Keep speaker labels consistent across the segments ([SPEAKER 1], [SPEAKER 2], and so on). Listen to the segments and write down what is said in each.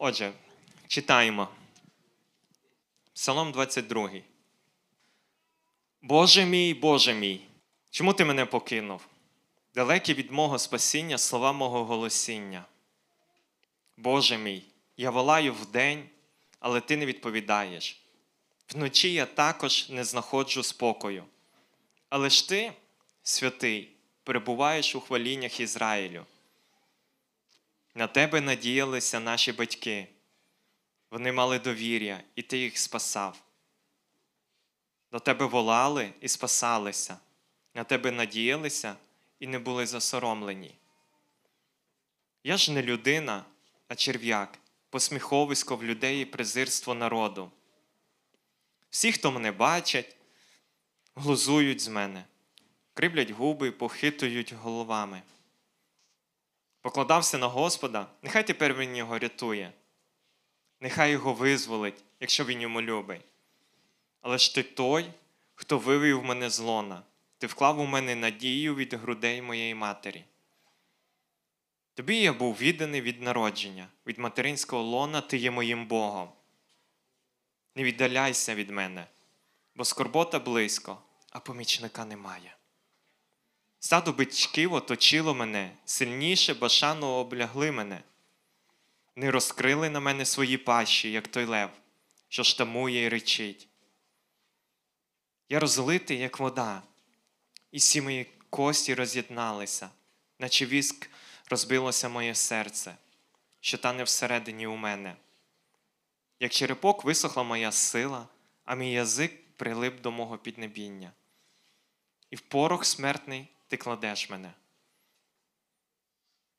[SPEAKER 1] Отже, читаємо. Псалом 22. Боже мій, Боже мій, чому ти мене покинув? Далекі від мого спасіння слова мого голосіння. Боже мій, я волаю вдень, але ти не відповідаєш. Вночі я також не знаходжу спокою. Але ж ти, святий, перебуваєш у хваліннях Ізраїлю. На тебе надіялися наші батьки. Вони мали довір'я, і ти їх спасав. До тебе волали і спасалися, на тебе надіялися і не були засоромлені. Я ж не людина, а черв'як, посміховисько в людей і презирство народу. Всі, хто мене бачать, глузують з мене, кривлять губи похитують головами. Покладався на Господа, нехай тепер він його рятує, нехай його визволить, якщо він йому любить. Але ж ти той, хто вивів мене з лона, ти вклав у мене надію від грудей моєї матері. Тобі я був відданий від народження, від материнського лона ти є моїм Богом. Не віддаляйся від мене, бо скорбота близько, а помічника немає. Стадо бичків оточило мене, сильніше башану облягли мене. Не розкрили на мене свої пащі, як той лев, що штамує і речить. Я розлитий, як вода, і всі мої кості роз'єдналися, наче віск розбилося моє серце, що тане всередині у мене. Як черепок висохла моя сила, а мій язик прилип до мого піднебіння. І в порох смертний ти кладеш мене.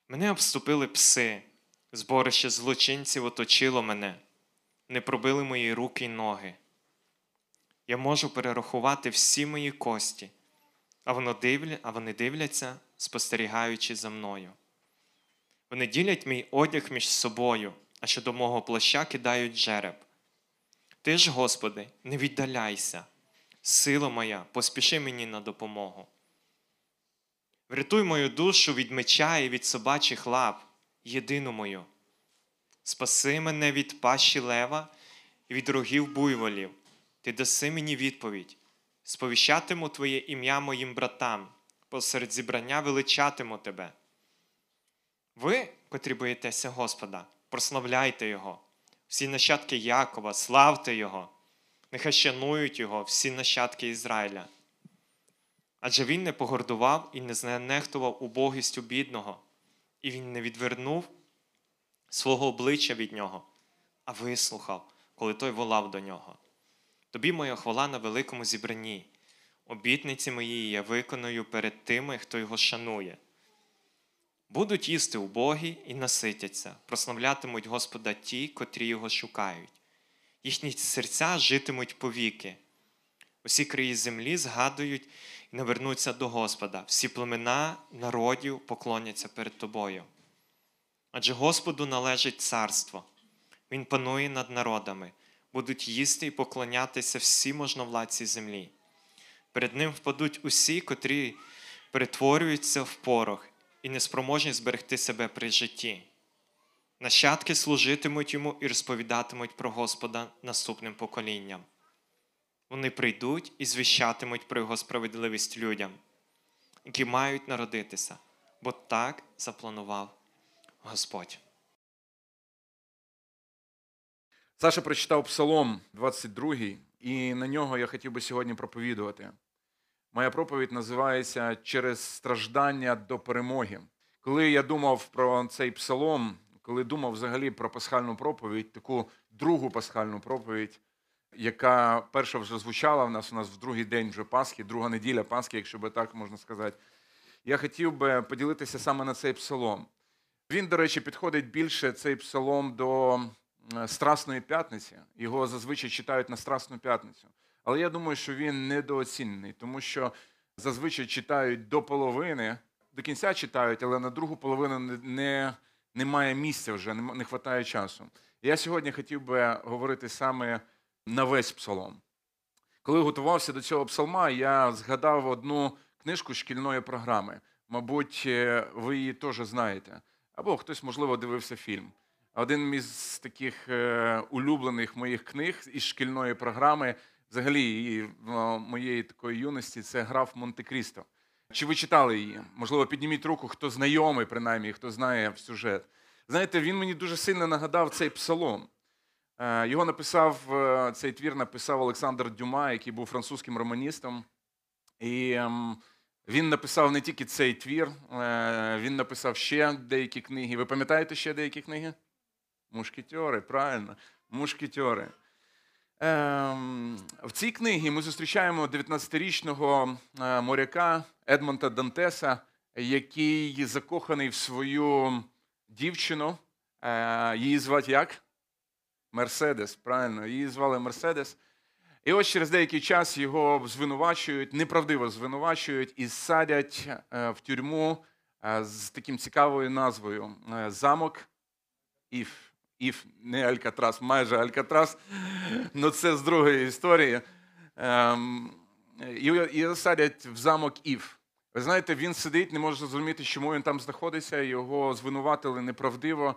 [SPEAKER 1] Мене обступили пси, зборище злочинців оточило мене, не пробили мої руки й ноги. Я можу перерахувати всі мої кості, а вони, дивляться, спостерігаючи за мною. Вони ділять мій одяг між собою, а щодо мого плаща кидають жереб. Ти ж, Господи, не віддаляйся, сила моя, поспіши мені на допомогу. Врятуй мою душу від меча і від собачих лап, єдину мою. Спаси мене від пащі лева і від рогів буйволів. Ти даси мені відповідь, сповіщатиму Твоє ім'я моїм братам, посеред зібрання величатиму Тебе. Ви, котрі боїтеся Господа, прославляйте Його, всі нащадки Якова, славте Його, нехай шанують Його, всі нащадки Ізраїля. Адже він не погордував і не знехтував убогістю бідного, і він не відвернув свого обличчя від нього, а вислухав, коли той волав до нього. Тобі моя хвала на великому зібранні, обітниці мої я виконую перед тими, хто його шанує. Будуть їсти убогі і наситяться, прославлятимуть Господа ті, котрі його шукають. Їхні серця житимуть повіки. Усі краї землі згадують і навернуться до Господа, всі племена народів поклоняться перед тобою. Адже Господу належить царство, Він панує над народами, будуть їсти і поклонятися всі можновладці землі. Перед ним впадуть усі, котрі перетворюються в порох і неспроможні зберегти себе при житті. Нащадки служитимуть йому і розповідатимуть про Господа наступним поколінням. Вони прийдуть і звіщатимуть про його справедливість людям, які мають народитися, бо так запланував Господь.
[SPEAKER 2] Саша прочитав Псалом 22, і на нього я хотів би сьогодні проповідувати. Моя проповідь називається Через страждання до перемоги. Коли я думав про цей псалом, коли думав взагалі про пасхальну проповідь, таку другу пасхальну проповідь, яка перша вже звучала в нас у нас в другий день вже Пасхи, друга неділя Пасхи, якщо би так можна сказати, я хотів би поділитися саме на цей псалом. Він, до речі, підходить більше цей псалом до Страсної п'ятниці. Його зазвичай читають на Страсну п'ятницю. Але я думаю, що він недооцінений, тому що зазвичай читають до половини, до кінця читають, але на другу половину не, немає місця вже, не, не вистачає часу. Я сьогодні хотів би говорити саме на весь псалом. Коли готувався до цього псалма, я згадав одну книжку шкільної програми. Мабуть, ви її теж знаєте. Або хтось, можливо, дивився фільм. один із таких е, улюблених моїх книг із шкільної програми, взагалі е, моєї такої юності, це граф Монте-Крісто. Чи ви читали її? Можливо, підніміть руку, хто знайомий, принаймні, хто знає сюжет. Знаєте, він мені дуже сильно нагадав цей псалом. Е, Його написав, е, цей твір написав Олександр Дюма, який був французьким романістом. І ем, він написав не тільки цей твір, е, він написав ще деякі книги. Ви пам'ятаєте ще деякі книги? Мушкетьори, правильно, мушкетьори. Ем, в цій книгі ми зустрічаємо 19-річного е, моряка Едмонта Дантеса, який закоханий в свою дівчину. Її звати як? Мерседес, правильно, її звали Мерседес. І ось через деякий час його звинувачують, неправдиво звинувачують і садять е, в тюрму е, з таким цікавою назвою е, Замок Іф. Іф, не Алькатрас, майже Алькатрас. Ну це з другої історії. Ем, і садять в замок Іф. Ви знаєте, він сидить, не може зрозуміти, чому він там знаходиться, його звинуватили неправдиво.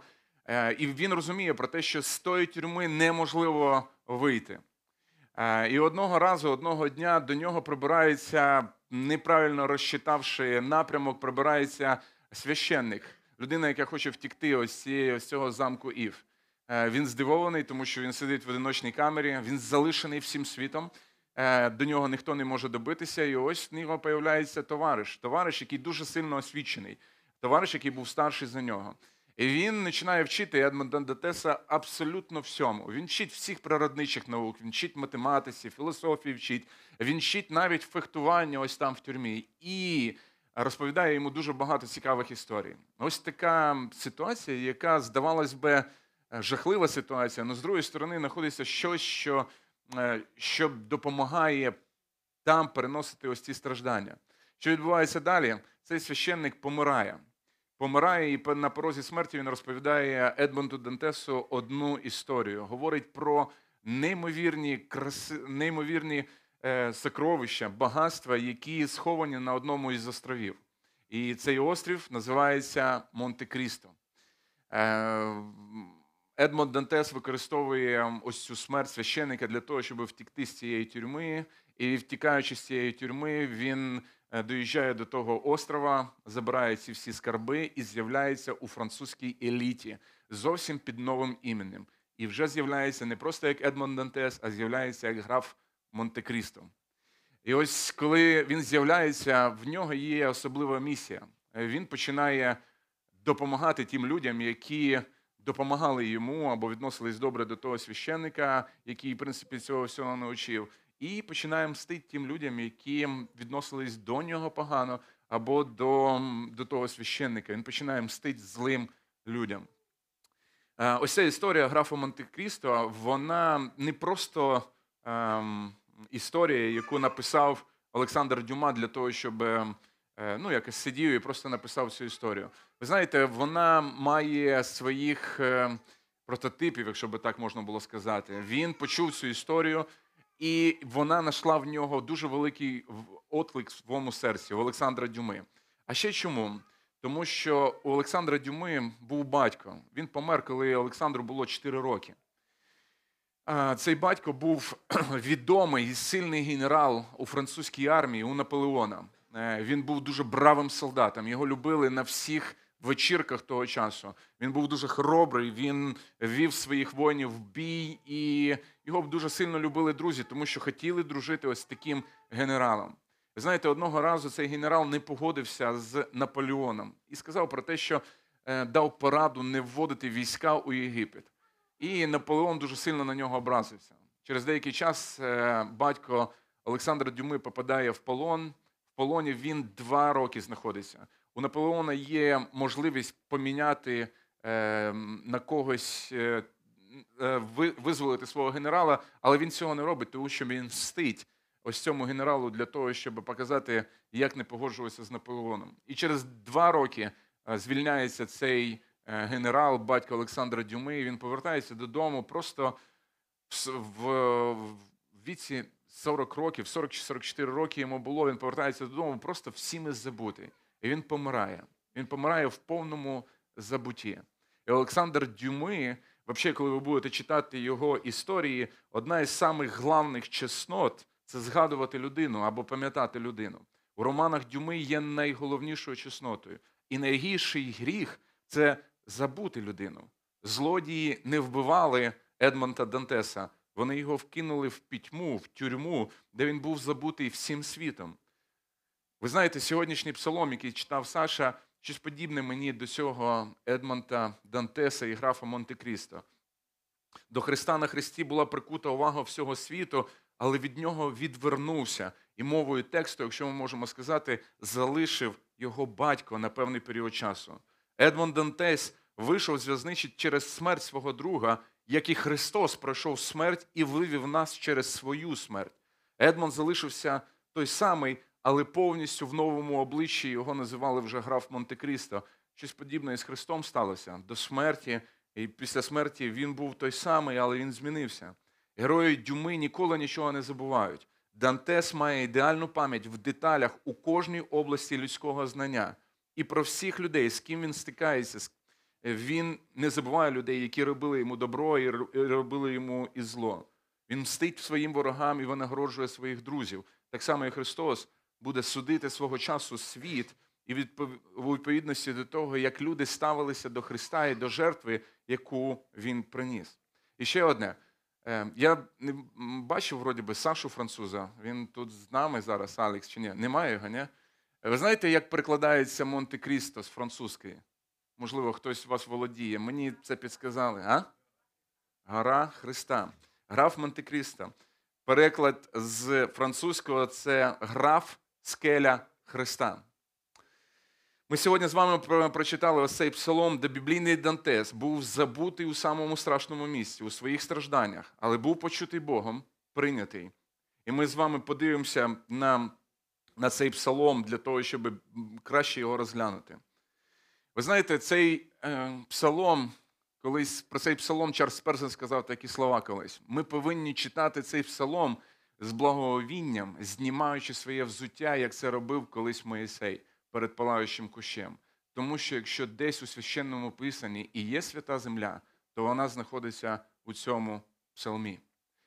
[SPEAKER 2] Е, І він розуміє про те, що з тої тюрми неможливо вийти. Е, І одного разу, одного дня до нього прибирається, неправильно розчитавши напрямок, прибирається священник, людина, яка хоче втікти ось, цієї, ось цього замку Ів. Е, Він здивований, тому що він сидить в одиночній камері, він залишений всім світом. До нього ніхто не може добитися, і ось в нього появляється товариш, товариш, який дуже сильно освічений, товариш, який був старший за нього. І він починає вчити Едмонда Дантеса абсолютно всьому. Він вчить всіх природничих наук, він вчить математиці, філософії вчить, він вчить навіть фехтування ось там в тюрмі. І розповідає йому дуже багато цікавих історій. Ось така ситуація, яка, здавалось би, жахлива ситуація, але з другої сторони знаходиться щось, що, е, що допомагає там переносити ось ці страждання. Що відбувається далі? Цей священник помирає. Помирає і на порозі смерті він розповідає Едмонту Дантесу одну історію. Говорить про неймовірні краси, неймовірні е, сокровища, багатства, які сховані на одному із островів. І цей острів називається Монте-Крісто. Е, Едмонд Дантес використовує ось цю смерть священника для того, щоб втікти з цієї тюрми. І втікаючи з цієї тюрми, він доїжджає до того острова, забирає ці всі скарби і з'являється у французькій еліті зовсім під новим іменем. І вже з'являється не просто як Едмонд Дантес, а з'являється як граф Монте-Крісто. І ось коли він з'являється, в нього є особлива місія. Е, Він починає допомагати тим людям, які допомагали йому або відносились добре до того священника, який, в принципі, цього всього навчив. І починає мстити тим людям, які відносились до нього погано, або до, до того священника. Він починає мстити злим людям. Е, Ось ця історія графа Монте-Крісто, вона не просто ем, історія, яку написав Олександр Дюма для того, щоб е, ну, якось сидів і просто написав цю історію. Ви знаєте, вона має своїх е, прототипів, якщо би так можна було сказати. Він почув цю історію, і вона знайшла в нього дуже великий отклик в своєму серці у Олександра Дюми. А ще чому? Тому що у Олександра Дюми був батько. Він помер, коли Олександру було 4 роки. Цей батько був відомий і сильний генерал у французькій армії у Наполеона. Е, Він був дуже бравим солдатом. Його любили на всіх вечірках того часу. Він був дуже хоробрий, він вів своїх воїнів в бій, і його б дуже сильно любили друзі, тому що хотіли дружити ось з таким генералом. Знаєте, одного разу цей генерал не погодився з Наполеоном і сказав про те, що е, дав пораду не вводити війська у Єгипет. І Наполеон дуже сильно на нього образився. Через деякий час е, батько Олександра Дюми попадає в полон. В полоні він два роки знаходиться. У Наполеона є можливість поміняти е, на когось, е, е, ви- визволити свого генерала, але він цього не робить, тому що він мстить ось цьому генералу для того, щоб показати, як не погоджуватися з Наполеоном. І через два роки звільняється цей генерал, батько Олександра Дюми. Він повертається додому просто в, віці 40 років, 40 чи 44 роки йому було. Він повертається додому, просто всіми забутий. І він помирає. Він помирає в повному забутті. І Олександр Дюми, взагалі, коли ви будете читати його історії, одна із самих главних чеснот це згадувати людину або пам'ятати людину. У романах Дюми є найголовнішою чеснотою. І найгірший гріх це забути людину. Злодії не вбивали Едмонта Дантеса, вони його вкинули в пітьму, в тюрму, де він був забутий всім світом. Ви знаєте, сьогоднішній псалом, який читав Саша, щось подібне мені до цього Едмонта Дантеса і графа Монте-Крісто. До Христа на Христі була прикута увага всього світу, але від нього відвернувся. І мовою тексту, якщо ми можемо сказати, залишив його батько на певний період часу. Едмон Дантес вийшов з в'язничі через смерть свого друга, як і Христос пройшов смерть і вивів нас через свою смерть. Едмон залишився той самий, але повністю в новому обличчі його називали вже граф Монте-Крісто. Щось подібне із Христом сталося до смерті, і після смерті він був той самий, але він змінився. Герої Дюми ніколи нічого не забувають. Дантес має ідеальну пам'ять в деталях у кожній області людського знання. І про всіх людей, з ким він стикається, він не забуває людей, які робили йому добро і робили йому і зло. Він мстить своїм ворогам і винагороджує своїх друзів. Так само і Христос буде судити свого часу світ і у відповідності до того, як люди ставилися до Христа і до жертви, яку він приніс. І ще одне. Е, Я не бачив вроді би Сашу француза. Він тут з нами зараз, Алекс, чи ні? Немає його, ні? Ви знаєте, як перекладається Монте-Крісто з французької? Можливо, хтось з вас володіє. Мені це підсказали, а? Гора Христа. Граф Монте-Крісто. Переклад з французького це граф скеля Христа. Ми сьогодні з вами прочитали ось цей псалом, де біблійний Дантес був забутий у самому страшному місці, у своїх стражданнях, але був почутий Богом, прийнятий. І ми з вами подивимося на, на цей псалом для того, щоб краще його розглянути. Ви знаєте, цей е, псалом, колись про цей псалом Чарльз Персен сказав такі слова колись. Ми повинні читати цей псалом з благовінням, знімаючи своє взуття, як це робив колись Моїсей перед палаючим кущем. Тому що якщо десь у священному писанні і є свята земля, то вона знаходиться у цьому псалмі.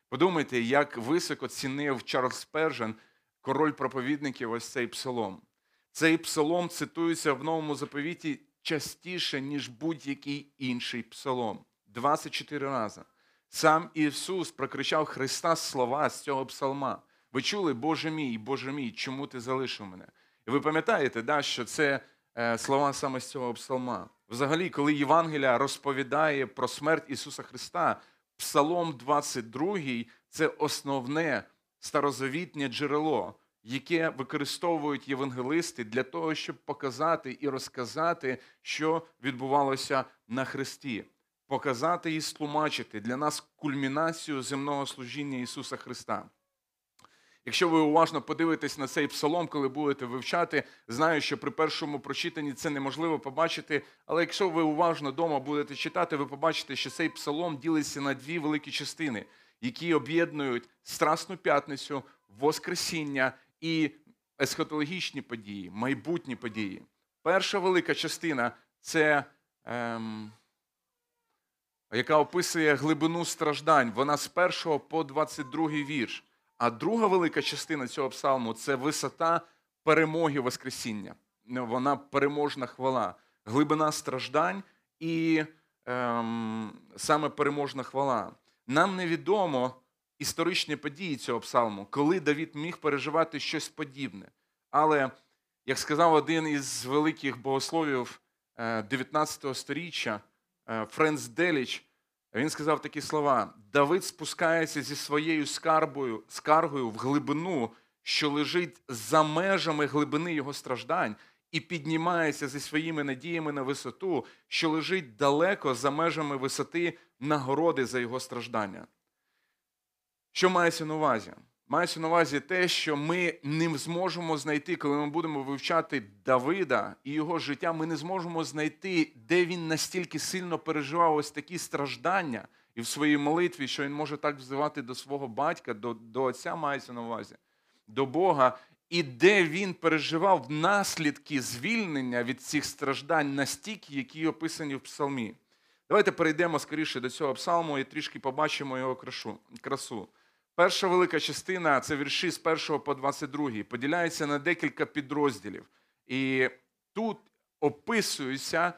[SPEAKER 2] Подумайте, як високо цінив Чарльз Пержен, король проповідників, ось цей псалом. Цей псалом цитується в новому заповіті частіше, ніж будь-який інший псалом. 24 рази. Сам Ісус прокричав Христа слова з цього псалма. Ви чули, Боже мій, Боже мій, чому ти залишив мене? І ви пам'ятаєте, да, що це е, слова саме з цього псалма. Взагалі, коли Євангелія розповідає про смерть Ісуса Христа, Псалом 22 це основне старозавітнє джерело, яке використовують євангелисти для того, щоб показати і розказати, що відбувалося на Христі, показати і стлумачити для нас кульмінацію земного служіння Ісуса Христа. Якщо ви уважно подивитесь на цей псалом, коли будете вивчати, знаю, що при першому прочитанні це неможливо побачити. Але якщо ви уважно вдома будете читати, ви побачите, що цей псалом ділиться на дві великі частини, які об'єднують Страсну п'ятницю, Воскресіння і есхатологічні події, майбутні події. Перша велика частина це. Ем, яка описує глибину страждань. Вона з 1 по 22 вірш. А друга велика частина цього псалму це висота перемоги Воскресіння. Ну, Вона переможна хвала, глибина страждань і ем, саме переможна хвала. Нам невідомо історичні події цього псалму, коли Давід міг переживати щось подібне. Але, як сказав один із великих богословів е, 19 століття, е, Френц Деліч, він сказав такі слова: Давид спускається зі своєю скарбою, скаргою в глибину, що лежить за межами глибини його страждань, і піднімається зі своїми надіями на висоту, що лежить далеко за межами висоти нагороди за його страждання. Що мається на увазі? Мається на увазі те, що ми не зможемо знайти, коли ми будемо вивчати Давида і його життя, ми не зможемо знайти, де він настільки сильно переживав ось такі страждання і в своїй молитві, що він може так взивати до свого батька, до, до отця мається на увазі, до Бога, і де він переживав наслідки звільнення від цих страждань настільки, які описані в псалмі. Давайте перейдемо скоріше до цього псалму і трішки побачимо його красу. Перша велика частина це вірші з 1 по 22, поділяється на декілька підрозділів. І тут описується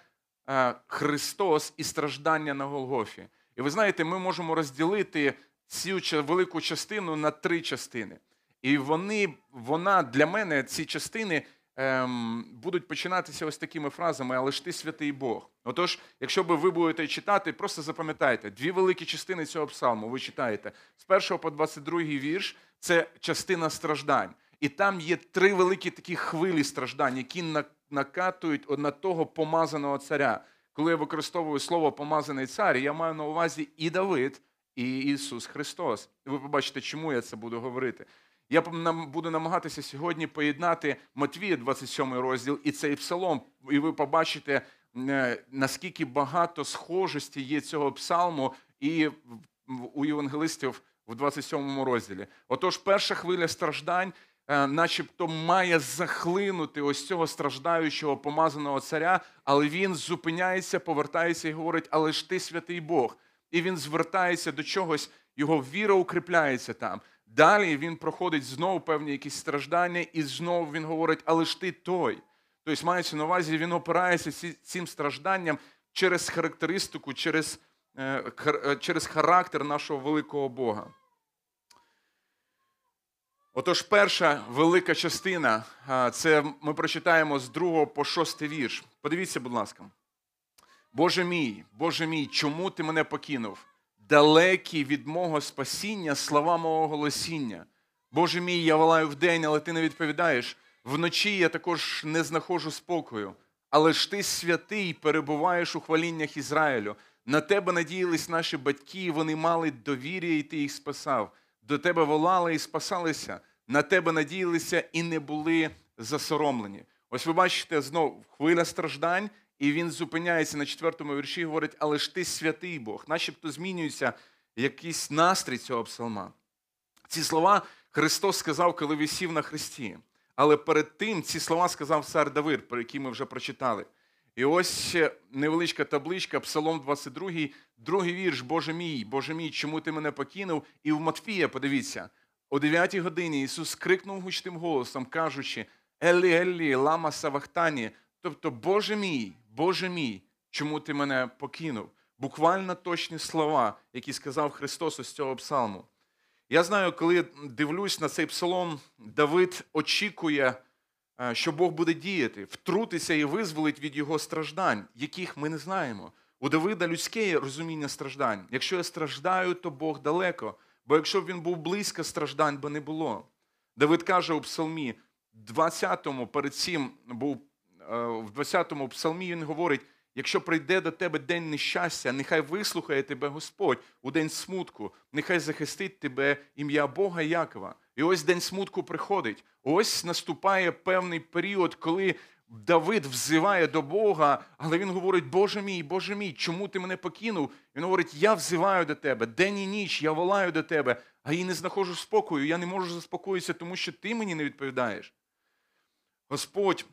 [SPEAKER 2] е, Христос і страждання на Голгофі. І ви знаєте, ми можемо розділити цю велику частину на три частини. І вони, вона для мене, ці частини ем, будуть починатися ось такими фразами, але ж ти святий Бог. Отож, якщо би ви будете читати, просто запам'ятайте, дві великі частини цього псалму ви читаєте. З 1 по 22 вірш це частина страждань. І там є три великі такі хвилі страждань, які накатують на того помазаного царя. Коли я використовую слово помазаний цар, я маю на увазі і Давид, і Ісус Христос. Ви побачите, чому я це буду говорити. Я буду намагатися сьогодні поєднати Матвія, 27 розділ, і цей псалом, і ви побачите, е, наскільки багато схожості є цього псалму і у євангелистів в 27 розділі. Отож, перша хвиля страждань, е, начебто, має захлинути ось цього страждаючого помазаного царя, але він зупиняється, повертається і говорить: Але ж ти святий Бог. І він звертається до чогось, його віра укріпляється там. Далі він проходить знову певні якісь страждання, і знову він говорить, але ж ти той. Тобто, мається на увазі, він опирається цим стражданням через характеристику, через, е, е, через характер нашого великого Бога. Отож, перша велика частина це ми прочитаємо з 2 по 6 вірш. Подивіться, будь ласка. Боже мій, Боже мій, чому ти мене покинув? Далекі від мого спасіння слова мого голосіння. Боже мій, я волаю вдень, але ти не відповідаєш. Вночі я також не знаходжу спокою. Але ж ти святий, перебуваєш у хваліннях Ізраїлю. На тебе надіялись наші батьки, і вони мали довір'я, і ти їх спасав. До тебе волали і спасалися, на тебе надіялися і не були засоромлені. Ось ви бачите знову хвиля страждань, і він зупиняється на четвертому вірші і говорить: Але ж ти святий Бог, начебто змінюється якийсь настрій цього псалма. Ці слова Христос сказав, коли висів на хресті. Але перед тим ці слова сказав цар Давид, про які ми вже прочитали. І ось невеличка табличка, Псалом 22, другий вірш, Боже мій, Боже мій, чому ти мене покинув? І в Матфія, подивіться, о 9 годині Ісус крикнув гучним голосом, кажучи: Еллі, Еллі, лама савахтані. Тобто, Боже мій, Боже мій, чому ти мене покинув? Буквально точні слова, які сказав Христос із цього псалму. Я знаю, коли дивлюсь на цей псалом, Давид очікує, е, що Бог буде діяти, втрутися і визволить від його страждань, яких ми не знаємо. У Давида людське розуміння страждань. Якщо я страждаю, то Бог далеко. Бо якщо б він був близько, страждань би не було. Давид каже у псалмі, 20-му, перед цим був в 20-му псалмі, він говорить: якщо прийде до тебе день нещастя, нехай вислухає тебе Господь у день смутку, нехай захистить тебе ім'я Бога Якова. І ось день смутку приходить. Ось наступає певний період, коли Давид взиває до Бога, але він говорить: Боже мій, Боже мій, чому ти мене покинув? Він говорить: Я взиваю до тебе, день і ніч, я волаю до тебе, а я не знаходжу спокою, я не можу заспокоїтися, тому що ти мені не відповідаєш. Господь,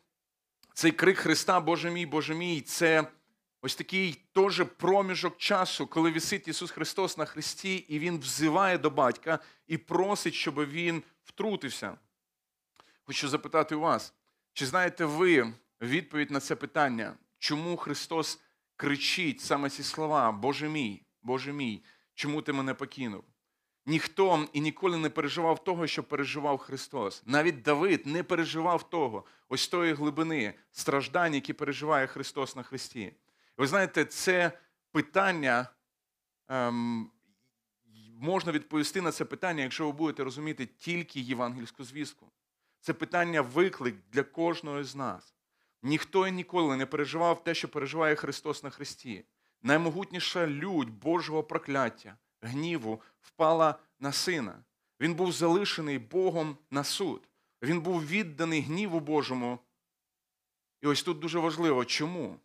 [SPEAKER 2] цей крик Христа, Боже мій, Боже мій, це ось такий теж проміжок часу, коли висить Ісус Христос на Христі, і Він взиває до батька і просить, щоб Він втрутився. Хочу запитати у вас, чи знаєте ви відповідь на це питання, чому Христос кричить саме ці слова: Боже мій, Боже мій, чому ти мене покинув? Ніхто і ніколи не переживав того, що переживав Христос. Навіть Давид не переживав того, ось тої глибини страждань, які переживає Христос на Христі. Ви знаєте, це питання ем, можна відповісти на це питання, якщо ви будете розуміти тільки євангельську звістку. Це питання виклик для кожного з нас. Ніхто і ніколи не переживав те, що переживає Христос на Христі. Наймогутніша лють Божого прокляття, гніву впала на сина. Він був залишений Богом на суд. Він був відданий гніву Божому. І ось тут дуже важливо, чому?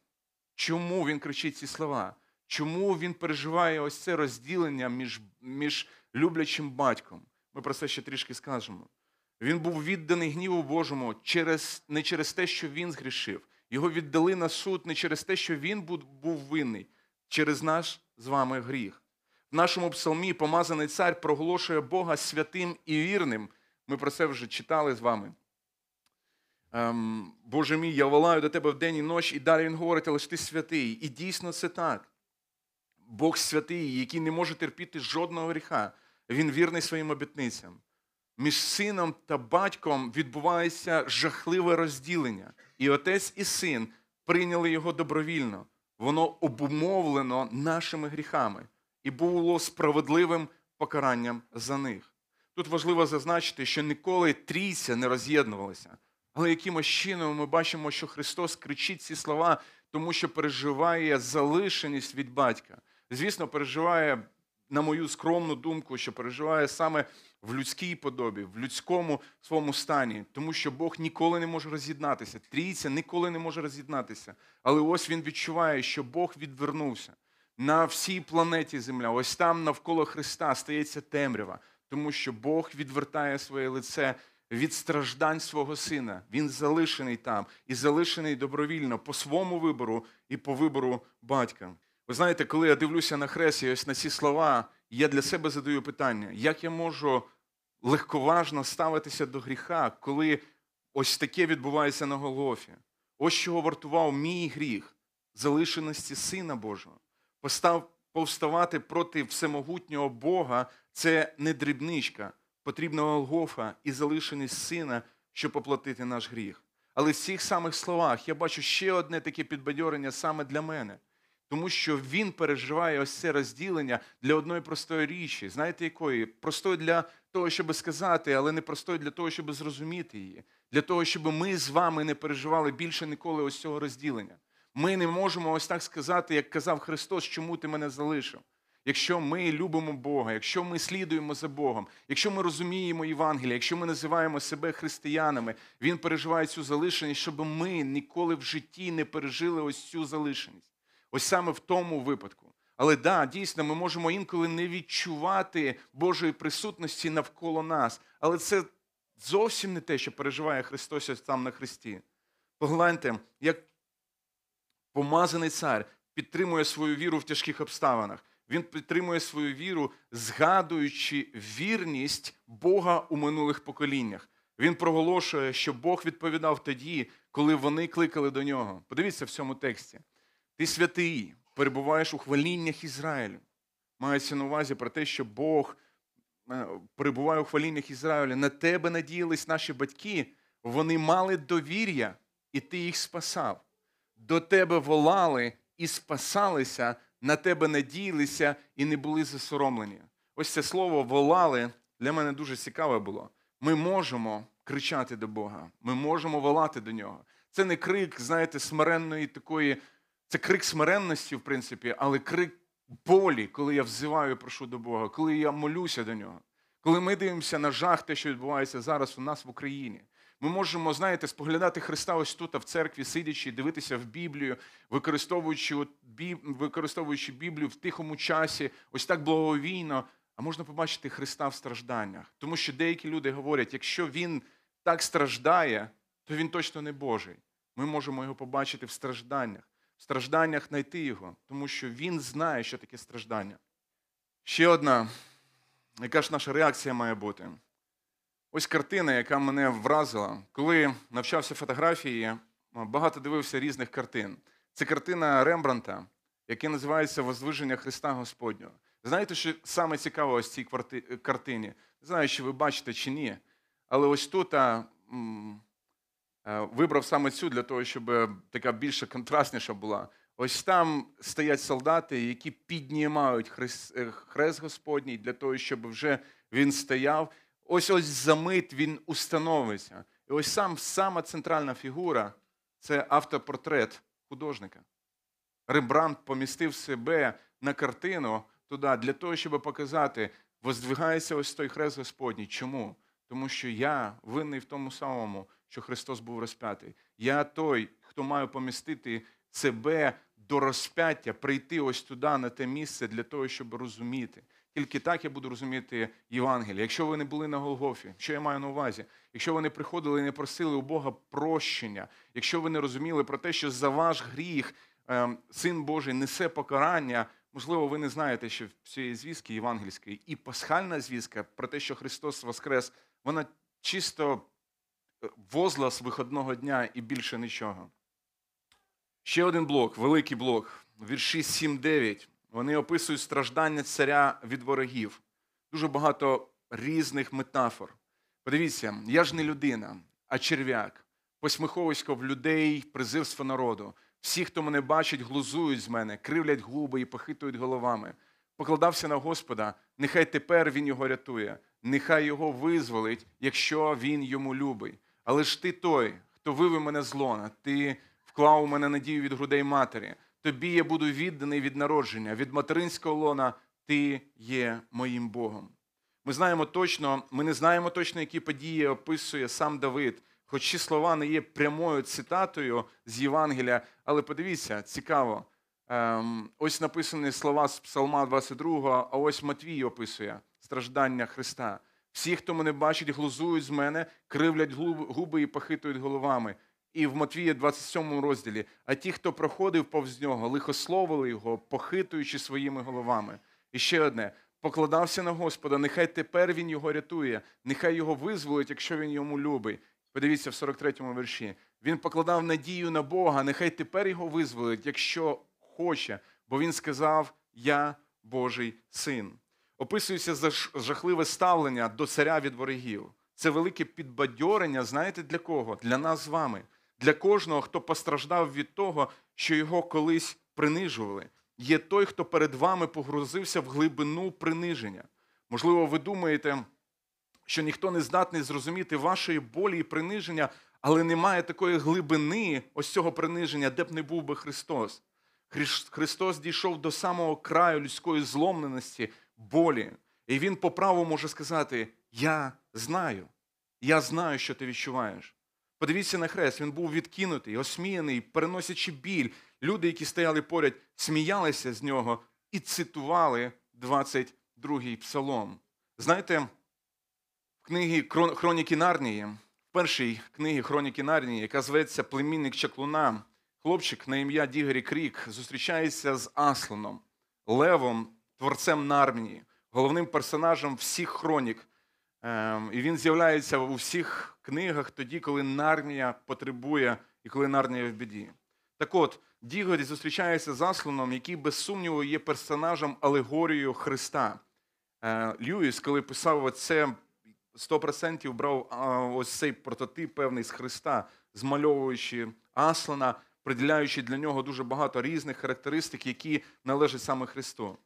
[SPEAKER 2] Чому він кричить ці слова? Чому він переживає ось це розділення між, між люблячим батьком? Ми про це ще трішки скажемо. Він був відданий гніву Божому через, не через те, що він згрішив. Його віддали на суд не через те, що він був, винний. через наш з вами гріх. В нашому псалмі помазаний цар проголошує Бога святим і вірним. Ми про це вже читали з вами. Ем, Боже мій, я волаю до тебе вдень і ночі, і далі він говорить, але ж ти святий. І дійсно це так. Бог святий, який не може терпіти жодного гріха. Він вірний своїм обітницям. Між сином та батьком відбувається жахливе розділення. І отець і син прийняли його добровільно. Воно обумовлено нашими гріхами і було справедливим покаранням за них. Тут важливо зазначити, що ніколи трійця не роз'єднувалися. Але якимось чином ми бачимо, що Христос кричить ці слова, тому що переживає залишеність від батька. Звісно, переживає, на мою скромну думку, що переживає саме в людській подобі, в людському своєму стані, тому що Бог ніколи не може роз'єднатися. Трійця ніколи не може роз'єднатися. Але ось він відчуває, що Бог відвернувся на всій планеті Земля. Ось там навколо Христа стається темрява, тому що Бог відвертає своє лице від страждань свого сина. Він залишений там і залишений добровільно по своєму вибору і по вибору батька. Ви знаєте, коли я дивлюся на хрест і ось на ці слова, я для себе задаю питання, як я можу легковажно ставитися до гріха, коли ось таке відбувається на Голгофі. Ось чого вартував мій гріх, залишеності Сина Божого. Постав, повставати проти всемогутнього Бога це не дрібничка. Потрібна Голгофа і залишеність сина, щоб оплатити наш гріх. Але в цих самих словах я бачу ще одне таке підбадьорення саме для мене. Тому що він переживає ось це розділення для одної простої річі. Знаєте якої? Простої для того, щоб сказати, але не простої для того, щоб зрозуміти її. Для того, щоб ми з вами не переживали більше ніколи ось цього розділення. Ми не можемо ось так сказати, як казав Христос, чому ти мене залишив. Якщо ми любимо Бога, якщо ми слідуємо за Богом, якщо ми розуміємо Євангелія, якщо ми називаємо себе християнами, Він переживає цю залишеність, щоб ми ніколи в житті не пережили ось цю залишеність. Ось саме в тому випадку. Але да, дійсно, ми можемо інколи не відчувати Божої присутності навколо нас. Але це зовсім не те, що переживає Христос там на Христі. Погляньте, як помазаний цар підтримує свою віру в тяжких обставинах. Він підтримує свою віру, згадуючи вірність Бога у минулих поколіннях. Він проголошує, що Бог відповідав тоді, коли вони кликали до нього. Подивіться в цьому тексті. Ти святий, перебуваєш у хваліннях Ізраїлю. Мається на увазі про те, що Бог е, перебуває у хваліннях Ізраїля. На тебе надіялись наші батьки, вони мали довір'я, і ти їх спасав. До тебе волали і спасалися, на тебе надіялися і не були засоромлені. Ось це слово волали для мене дуже цікаве було. Ми можемо кричати до Бога, ми можемо волати до нього. Це не крик, знаєте, смиренної такої, це крик смиренності, в принципі, але крик болі, коли я взиваю і прошу до Бога, коли я молюся до нього. Коли ми дивимося на жах, те, що відбувається зараз у нас в Україні. Ми можемо, знаєте, споглядати Христа ось тут, в церкві, сидячи, дивитися в Біблію, використовуючи, використовуючи Біблію в тихому часі, ось так благовійно, а можна побачити Христа в стражданнях. Тому що деякі люди говорять, якщо Він так страждає, то він точно не Божий. Ми можемо його побачити в стражданнях, в стражданнях знайти його, тому що він знає, що таке страждання. Ще одна, яка ж наша реакція має бути? Ось картина, яка мене вразила. Коли навчався фотографії, багато дивився різних картин. Це картина Рембранта, яка називається Возвиження Христа Господнього. Знаєте, що саме цікаво ось цій кварти- картині? Не знаю, чи ви бачите чи ні. Але ось тут а, м, е, вибрав саме цю для того, щоб е, така більше контрастніша була. Ось там стоять солдати, які піднімають хрест, е, хрест Господній для того, щоб вже він стояв. Ось ось за мить він установиться. І ось сам сама центральна фігура це автопортрет художника. Рембрандт помістив себе на картину туди для того, щоб показати, воздвигається ось той хрест Господній. Чому? Тому що я винний в тому самому, що Христос був розп'ятий. Я той, хто має помістити себе до розп'яття, прийти ось туди, на те місце, для того, щоб розуміти. Тільки так я буду розуміти Євангеліє. Якщо ви не були на Голгофі, що я маю на увазі? Якщо ви не приходили і не просили у Бога прощення, якщо ви не розуміли про те, що за ваш гріх ем, Син Божий несе покарання. Можливо, ви не знаєте, що в цієї звістки євангельської і пасхальна звістка про те, що Христос Воскрес, вона чисто е, возглас виходного дня і більше нічого. Ще один блок, великий блок, вірші 7-9. Вони описують страждання царя від ворогів. Дуже багато різних метафор. Подивіться, я ж не людина, а черв'як. Посміховисько в людей, презирство народу. Всі, хто мене бачить, глузують з мене, кривлять губи і похитують головами. Покладався на Господа, нехай тепер він його рятує, нехай його визволить, якщо він йому любий. Але ж ти той, хто вивів мене з лона, ти вклав у мене надію від грудей матері. Тобі я буду відданий від народження, від материнського лона ти є моїм Богом. Ми знаємо точно, ми не знаємо точно, які події описує сам Давид, хоч ці слова не є прямою цитатою з Євангелія, але подивіться, цікаво. Ем, ось написані слова з Псалма 22, а ось Матвій описує страждання Христа. Всі, хто мене бачить, глузують з мене, кривлять губи і похитують головами. І в Матвія 27 розділі, а ті, хто проходив повз нього, лихословили його, похитуючи своїми головами. І ще одне: покладався на Господа, нехай тепер він його рятує, нехай його визволить, якщо він йому любий. Подивіться в 43-му вірші. Він покладав надію на Бога, нехай тепер його визволить, якщо хоче, бо він сказав: Я Божий син. Описується жахливе ставлення до царя від ворогів. Це велике підбадьорення, знаєте, для кого? Для нас з вами, для кожного, хто постраждав від того, що його колись принижували. Є той, хто перед вами погрузився в глибину приниження. Можливо, ви думаєте, що ніхто не здатний зрозуміти вашої болі і приниження, але немає такої глибини ось цього приниження, де б не був би Христос. Христос дійшов до самого краю людської зломленості, болі. І Він по праву може сказати: Я знаю, я знаю, що ти відчуваєш. Подивіться на хрест, він був відкинутий, осміяний, переносячи біль. Люди, які стояли поряд, сміялися з нього і цитували 22-й псалом. Знаєте, в книгі Хроніки Нарнії, в першій книгі Хроніки Нарнії, яка зветься Племінник Чаклуна, хлопчик на ім'я Дігері Крік зустрічається з Асланом, левом, творцем Нарнії, головним персонажем всіх хронік. Ем, І він з'являється у всіх книгах тоді, коли Нарнія потребує і коли Нарнія в біді. Так от, Дігорі зустрічається з Асланом, який, без сумніву, є персонажем алегорією Христа. Е, Льюіс, коли писав це, 100% брав ось цей прототип певний з Христа, змальовуючи Аслана, приділяючи для нього дуже багато різних характеристик, які належать саме Христу.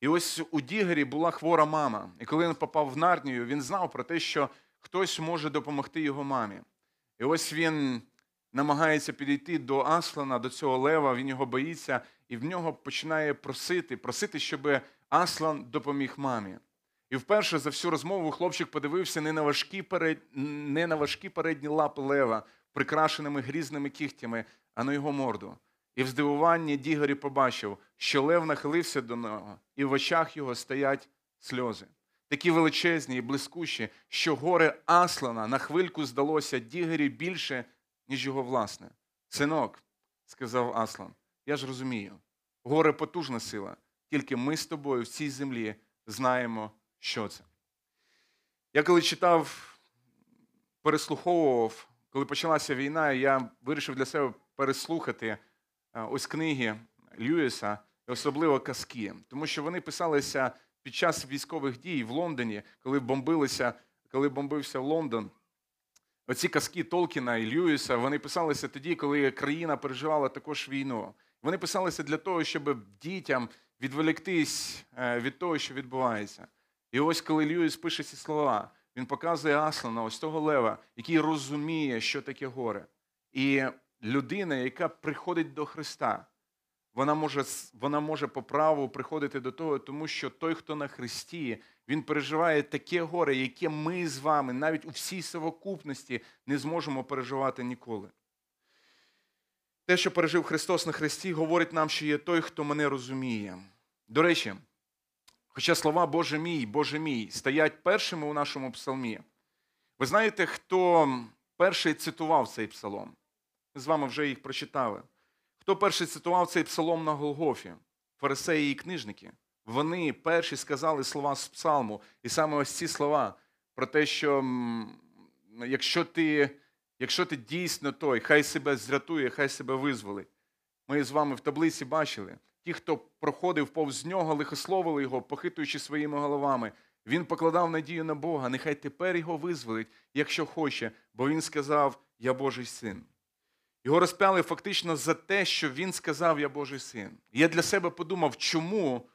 [SPEAKER 2] І ось у Дігері була хвора мама. І коли він попав в Нарнію, він знав про те, що хтось може допомогти його мамі. І ось він намагається підійти до Аслана, до цього лева, він його боїться, і в нього починає просити, просити, щоб Аслан допоміг мамі. І вперше за всю розмову хлопчик подивився не на важкі, перед... не на важкі передні лапи лева, прикрашеними грізними кігтями, а на його морду. І в здивуванні Дігорі побачив, що лев нахилився до нього, і в очах його стоять сльози. Такі величезні і блискучі, що горе Аслана на хвильку здалося Дігорі більше, ніж його власне. Синок, сказав Аслан, я ж розумію, горе потужна сила, тільки ми з тобою в цій землі знаємо, що це. Я коли читав, переслуховував, коли почалася війна, я вирішив для себе переслухати ось книги Льюіса, і особливо казки, тому що вони писалися під час військових дій в Лондоні, коли бомбилися, коли бомбився Лондон. Оці казки Толкіна і Льюіса, вони писалися тоді, коли країна переживала також війну. Вони писалися для того, щоб дітям відволіктись е, від того, що відбувається. І ось коли Льюіс пише ці слова, він показує Аслана, ось того лева, який розуміє, що таке горе. І людина, яка приходить до Христа, вона може, вона може по праву приходити до того, тому що той, хто на Христі, він переживає таке горе, яке ми з вами навіть у всій совокупності не зможемо переживати ніколи. Те, що пережив Христос на Христі, говорить нам, що є той, хто мене розуміє. До речі, хоча слова Боже мій, Боже мій стоять першими у нашому псалмі, ви знаєте, хто перший цитував цей псалом? Ми з вами вже їх прочитали. Хто перший цитував цей псалом на Голгофі? Фарисеї і книжники. Вони перші сказали слова з псалму. І саме ось ці слова про те, що якщо ти, якщо ти дійсно той, хай себе зрятує, хай себе визволить. Ми з вами в таблиці бачили. Ті, хто проходив повз нього, лихословили його, похитуючи своїми головами. Він покладав надію на Бога, нехай тепер його визволить, якщо хоче, бо він сказав: Я Божий син. Його розпяли фактично за те, що він сказав Я Божий син. І я для себе подумав, чому,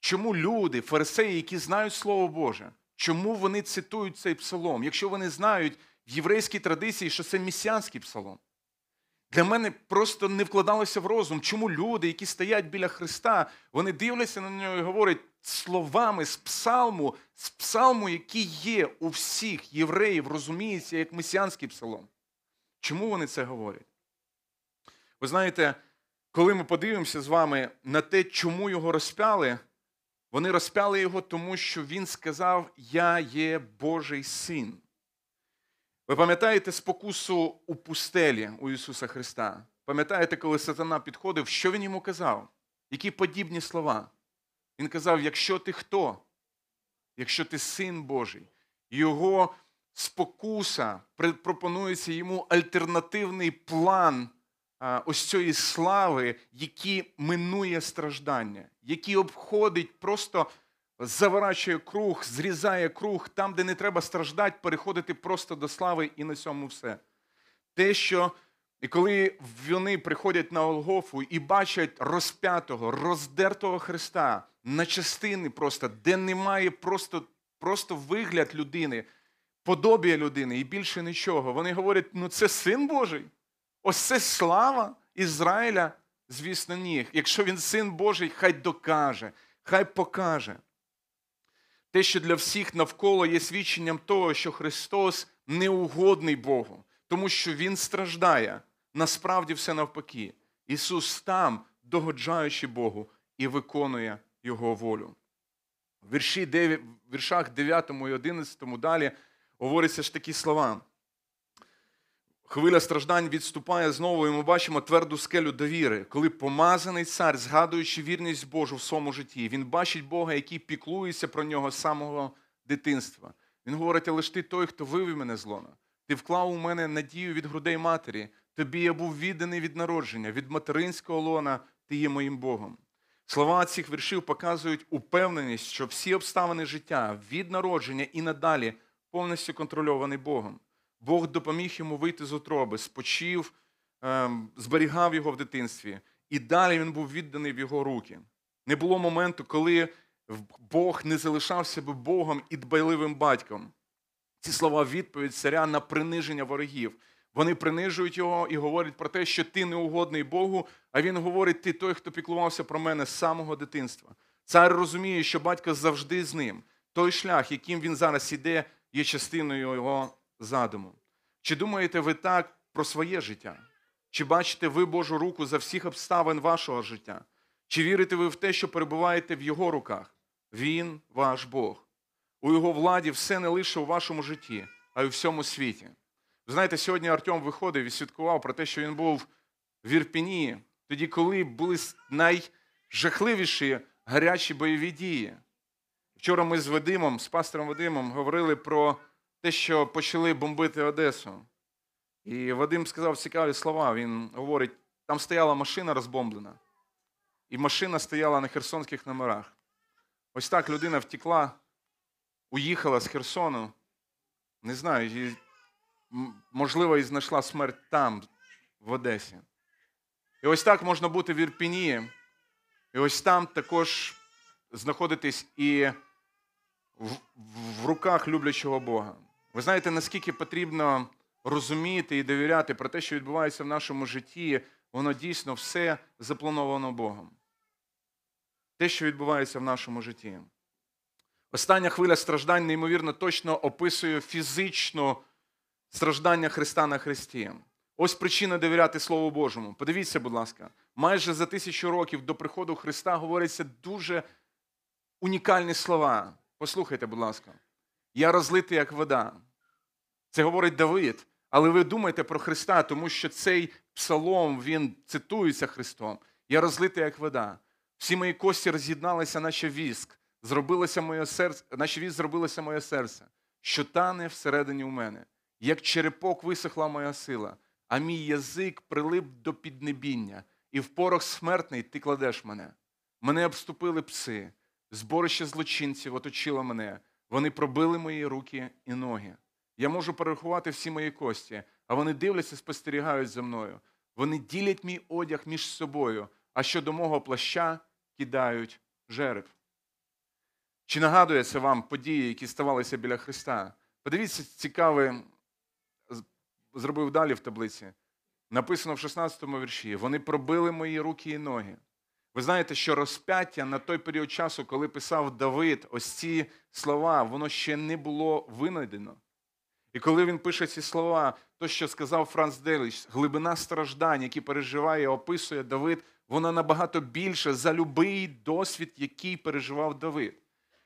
[SPEAKER 2] чому люди, фарисеї, які знають Слово Боже, чому вони цитують цей псалом, якщо вони знають в єврейській традиції, що це месіанський псалом. Для мене просто не вкладалося в розум, чому люди, які стоять біля Христа, вони дивляться на нього і говорять словами з псалму, з псалму, який є у всіх євреїв, розуміється як месіанський псалом. Чому вони це говорять? Ви знаєте, коли ми подивимося з вами на те, чому його розпяли, вони розпяли його, тому що він сказав: Я є Божий син. Ви пам'ятаєте спокусу у пустелі у Ісуса Христа? Пам'ятаєте, коли сатана підходив, що він йому казав? Які подібні слова? Він казав: якщо ти хто? Якщо ти син Божий, його спокуса пропонується йому альтернативний план ось цієї слави, який минує страждання, який обходить, просто заворачує круг, зрізає круг там, де не треба страждати, переходити просто до слави і на цьому все. Те, що і коли вони приходять на Голгофу і бачать розп'ятого, роздертого Христа на частини просто, де немає просто, просто вигляд людини, подобія людини і більше нічого, вони говорять: ну це син Божий. Ось це слава Ізраїля, звісно, ні. Якщо він син Божий, хай докаже, хай покаже. Те, що для всіх навколо є свідченням того, що Христос неугодний Богу, тому що Він страждає. Насправді все навпаки. Ісус там, догоджаючи Богу, і виконує Його волю. В вірші 9, в віршах 9 і 11 далі говоряться ж такі слова. Хвиля страждань відступає знову, і ми бачимо тверду скелю довіри, коли помазаний цар, згадуючи вірність Божу в своєму житті, він бачить Бога, який піклується про нього з самого дитинства. Він говорить, але ж ти той, хто вивів мене з лона. Ти вклав у мене надію від грудей матері. Тобі я був відданий від народження, від материнського лона ти є моїм Богом. Слова цих віршів показують упевненість, що всі обставини життя від народження і надалі повністю контрольовані Богом. Бог допоміг йому вийти з утроби, спочив, ем, зберігав його в дитинстві, і далі він був відданий в його руки. Не було моменту, коли Бог не залишався би Богом і дбайливим батьком. Ці слова відповідь царя на приниження ворогів. Вони принижують його і говорять про те, що ти неугодний Богу, а він говорить: ти той, хто піклувався про мене з самого дитинства. Цар розуміє, що батько завжди з ним. Той шлях, яким він зараз іде, є частиною його задуму. Чи думаєте ви так про своє життя? Чи бачите ви Божу руку за всіх обставин вашого життя? Чи вірите ви в те, що перебуваєте в Його руках? Він ваш Бог. У Його владі все не лише у вашому житті, а й у всьому світі. Ви знаєте, сьогодні Артем виходив і свідкував про те, що він був в Ірпіні, тоді, коли були найжахливіші гарячі бойові дії. Вчора ми з Вадимом, з пастором Вадимом, говорили про те, що почали бомбити Одесу. І Вадим сказав цікаві слова. Він говорить: там стояла машина розбомблена, і машина стояла на херсонських номерах. Ось так людина втекла, уїхала з Херсону. Не знаю, і, можливо, і знайшла смерть там, в Одесі. І ось так можна бути в Ірпіні. І ось там також знаходитись і в, в руках люблячого Бога. Ви знаєте, наскільки потрібно розуміти і довіряти про те, що відбувається в нашому житті, воно дійсно все заплановано Богом. Те, що відбувається в нашому житті. Остання хвиля страждань, неймовірно, точно описує фізично страждання Христа на Христі. Ось причина довіряти Слову Божому. Подивіться, будь ласка, майже за тисячу років до приходу Христа говоряться дуже унікальні слова. Послухайте, будь ласка. Я розлитий, як вода. Це говорить Давид. Але ви думаєте про Христа, тому що цей псалом він цитується Христом. Я розлитий, як вода. Всі мої кості роз'єдналися, наче віск. Зробилося моє серце, наче віск зробилося моє серце, що тане всередині у мене. Як черепок висохла моя сила, а мій язик прилип до піднебіння, і в порох смертний ти кладеш мене. Мене обступили пси, зборище злочинців оточило мене. Вони пробили мої руки і ноги. Я можу перерахувати всі мої кості, а вони дивляться, спостерігають за мною. Вони ділять мій одяг між собою, а щодо мого плаща кидають жереб. Чи нагадує це вам події, які ставалися біля Христа? Подивіться, цікаве, зробив далі в таблиці. Написано в 16 вірші: вони пробили мої руки і ноги. Ви знаєте, що розп'яття на той період часу, коли писав Давид, ось ці слова, воно ще не було винайдено. І коли він пише ці слова, то, що сказав Франц Деліч, глибина страждань, які переживає, описує Давид, вона набагато більша за будь-який досвід, який переживав Давид.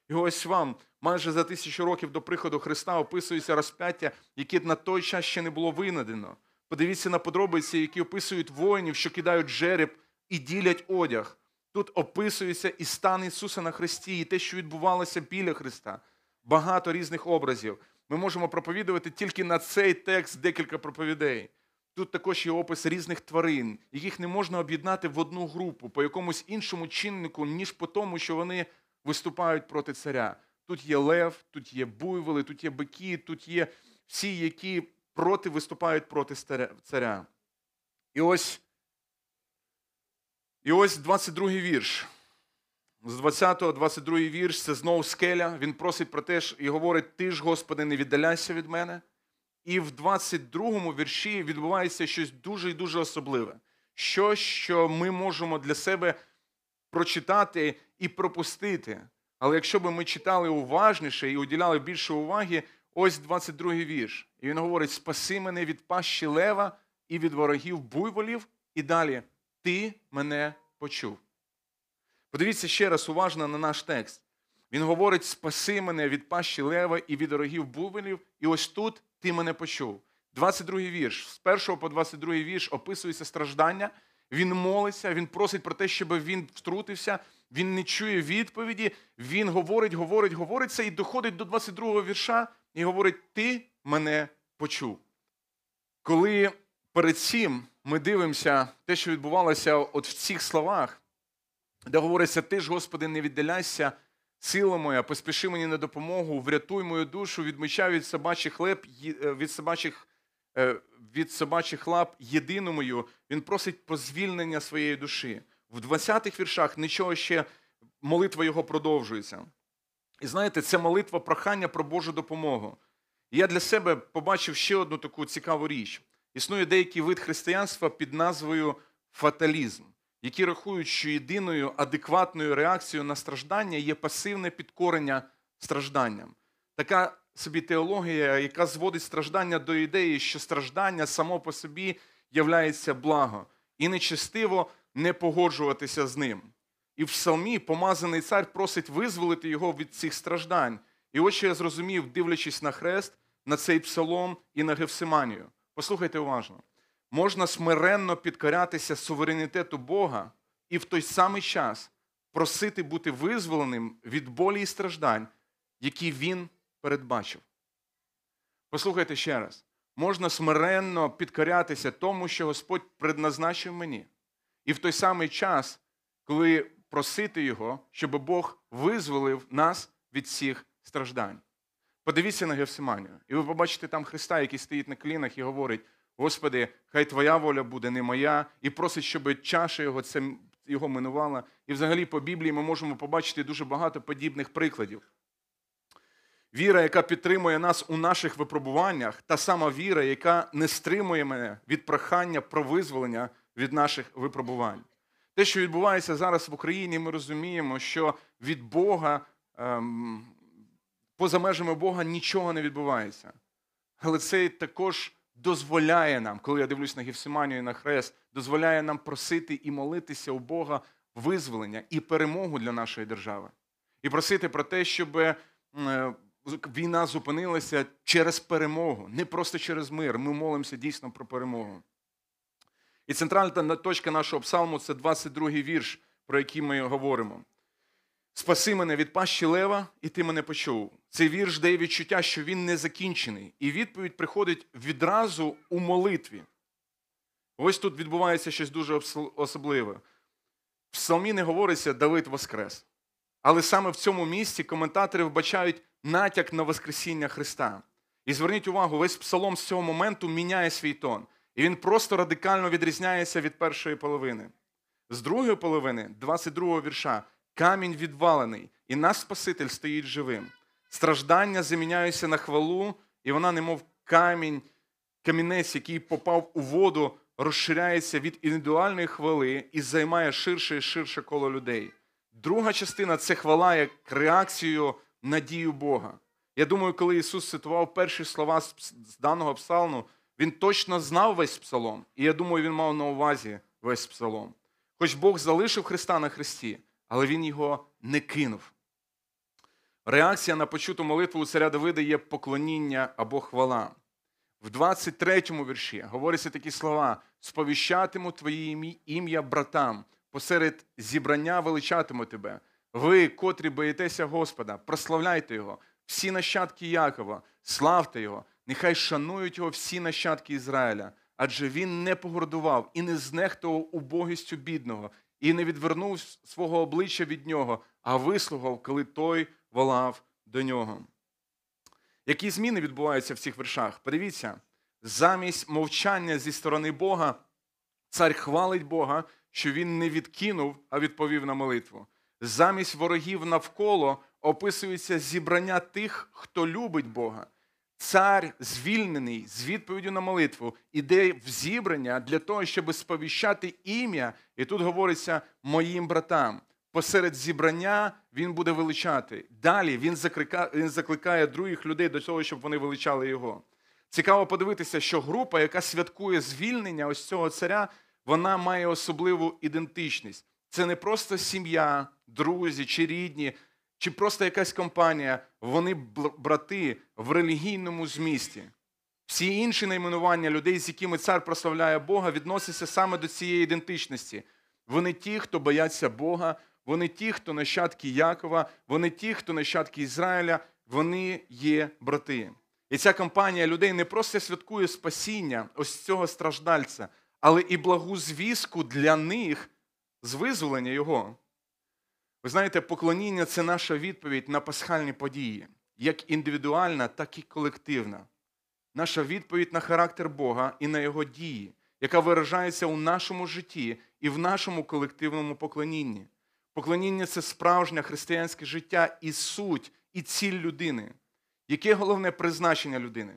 [SPEAKER 2] І ось вам майже за тисячу років до приходу Христа описується розп'яття, яке на той час ще не було винайдено. Подивіться на подробиці, які описують воїнів, що кидають жереб і ділять одяг. Тут описується і стан Ісуса на Христі, і те, що відбувалося біля Христа. Багато різних образів. Ми можемо проповідувати тільки на цей текст декілька проповідей. Тут також є опис різних тварин, яких не можна об'єднати в одну групу по якомусь іншому чиннику, ніж по тому, що вони виступають проти царя. Тут є лев, тут є буйволи, тут є бики, тут є всі, які проти виступають проти царя. І ось, і ось 22-й вірш. З 20-го, 22-й вірш це знову скеля. Він просить про те ж і говорить: Ти ж, Господи, не віддаляйся від мене. І в 22-му вірші відбувається щось дуже і дуже особливе. Щось, що ми можемо для себе прочитати і пропустити. Але якщо б ми читали уважніше і уділяли більше уваги, ось 22-й вірш. І він говорить: Спаси мене від пащі лева і від ворогів буйволів. І далі ти мене почув. Подивіться ще раз уважно на наш текст. Він говорить: спаси мене від пащі лева і від ворогів буйволів, і ось тут ти мене почув. 22-й вірш. З 1 по 22-й вірш описується страждання. Він молиться, він просить про те, щоб він втрутився. Він не чує відповіді. Він говорить, говорить, говорить це і доходить до 22-го вірша і говорить: Ти мене почув. Коли перед цим ми дивимося те, що відбувалося от в цих словах, де говориться: Ти ж, Господи, не віддаляйся, сила моя, поспіши мені на допомогу, врятуй мою душу від меча від собачих леп, е, від собачих, е, від собачих лап єдину мою. Він просить про звільнення своєї душі. В 20-х віршах нічого ще молитва його продовжується. І знаєте, це молитва прохання про Божу допомогу. І я для себе побачив ще одну таку цікаву річ. Існує деякий вид християнства під назвою фаталізм, які рахують, що єдиною адекватною реакцією на страждання є пасивне підкорення стражданням. Така собі теологія, яка зводить страждання до ідеї, що страждання само по собі являється благо, і нечестиво не погоджуватися з ним. І в псалмі помазаний цар просить визволити його від цих страждань. І ось що я зрозумів, дивлячись на хрест, на цей псалом і на Гефсиманію. Послухайте уважно. Можна смиренно підкорятися суверенітету Бога і в той самий час просити бути визволеним від болі і страждань, які він передбачив. Послухайте ще раз. Можна смиренно підкорятися тому, що Господь предназначив мені. І в той самий час, коли просити Його, щоб Бог визволив нас від всіх страждань. Подивіться на Гефсиманію, і ви побачите там Христа, який стоїть на колінах і говорить: Господи, хай Твоя воля буде, не моя, і просить, щоб чаша його це його минувала. І взагалі по Біблії ми можемо побачити дуже багато подібних прикладів. Віра, яка підтримує нас у наших випробуваннях, та сама віра, яка не стримує мене від прохання про визволення від наших випробувань. Те, що відбувається зараз в Україні, ми розуміємо, що від Бога, ем, поза межами Бога, нічого не відбувається. Але це також дозволяє нам, коли я дивлюсь на Гефсиманію і на хрест, дозволяє нам просити і молитися у Бога визволення і перемогу для нашої держави. І просити про те, щоб е, війна зупинилася через перемогу, не просто через мир. Ми молимося дійсно про перемогу. І центральна точка нашого псалму це 22-й вірш, про який ми говоримо. Спаси мене від пащі лева, і ти мене почув. Цей вірш дає відчуття, що він не закінчений, і відповідь приходить відразу у молитві. Ось тут відбувається щось дуже особливе. В псалмі не говориться Давид Воскрес. Але саме в цьому місці коментатори вбачають натяк на Воскресіння Христа. І зверніть увагу, весь псалом з цього моменту міняє свій тон. І він просто радикально відрізняється від першої половини. З другої половини, 22-го вірша, камінь відвалений, і наш Спаситель стоїть живим. Страждання заміняються на хвалу, і вона, немов камінь, камінець, який попав у воду, розширяється від індивідуальної хвали і займає ширше і ширше коло людей. Друга частина це хвала як реакцію на дію Бога. Я думаю, коли Ісус цитував перші слова з даного псалму, Він точно знав весь псалом, і я думаю, він мав на увазі весь псалом. Хоч Бог залишив Христа на хресті, але Він його не кинув. Реакція на почуту молитву у царя Давида є поклоніння або хвала. В 23-му вірші говоряться такі слова: сповіщатиму твоє ім'я братам, посеред зібрання величатиму тебе. Ви, котрі боїтеся Господа, прославляйте Його, всі нащадки Якова, славте Його, нехай шанують його всі нащадки Ізраїля, адже він не погордував і не знехтував убогістю бідного, і не відвернув свого обличчя від нього, а вислухав, коли той волав до нього. Які зміни відбуваються в цих вершах? Подивіться, замість мовчання зі сторони Бога, цар хвалить Бога, що він не відкинув, а відповів на молитву. Замість ворогів навколо описується зібрання тих, хто любить Бога. Цар, звільнений з відповіддю на молитву, іде в зібрання для того, щоб сповіщати ім'я, і тут говориться моїм братам. Посеред зібрання він буде величати. Далі він закликає, він закликає других людей до того, щоб вони величали його. Цікаво подивитися, що група, яка святкує звільнення ось цього царя, вона має особливу ідентичність. Це не просто сім'я, друзі чи рідні, чи просто якась компанія. Вони брати в релігійному змісті. Всі інші найменування людей, з якими цар прославляє Бога, відносяться саме до цієї ідентичності. Вони ті, хто бояться Бога, вони ті, хто нащадки Якова, вони ті, хто нащадки Ізраїля, вони є брати. І ця компанія людей не просто святкує спасіння ось цього страждальця, але і благу звістку для них з визволення його. Ви знаєте, поклоніння це наша відповідь на пасхальні події, як індивідуальна, так і колективна. Наша відповідь на характер Бога і на його дії, яка виражається у нашому житті і в нашому колективному поклонінні. Поклоніння це справжнє християнське життя і суть, і ціль людини. Яке головне призначення людини?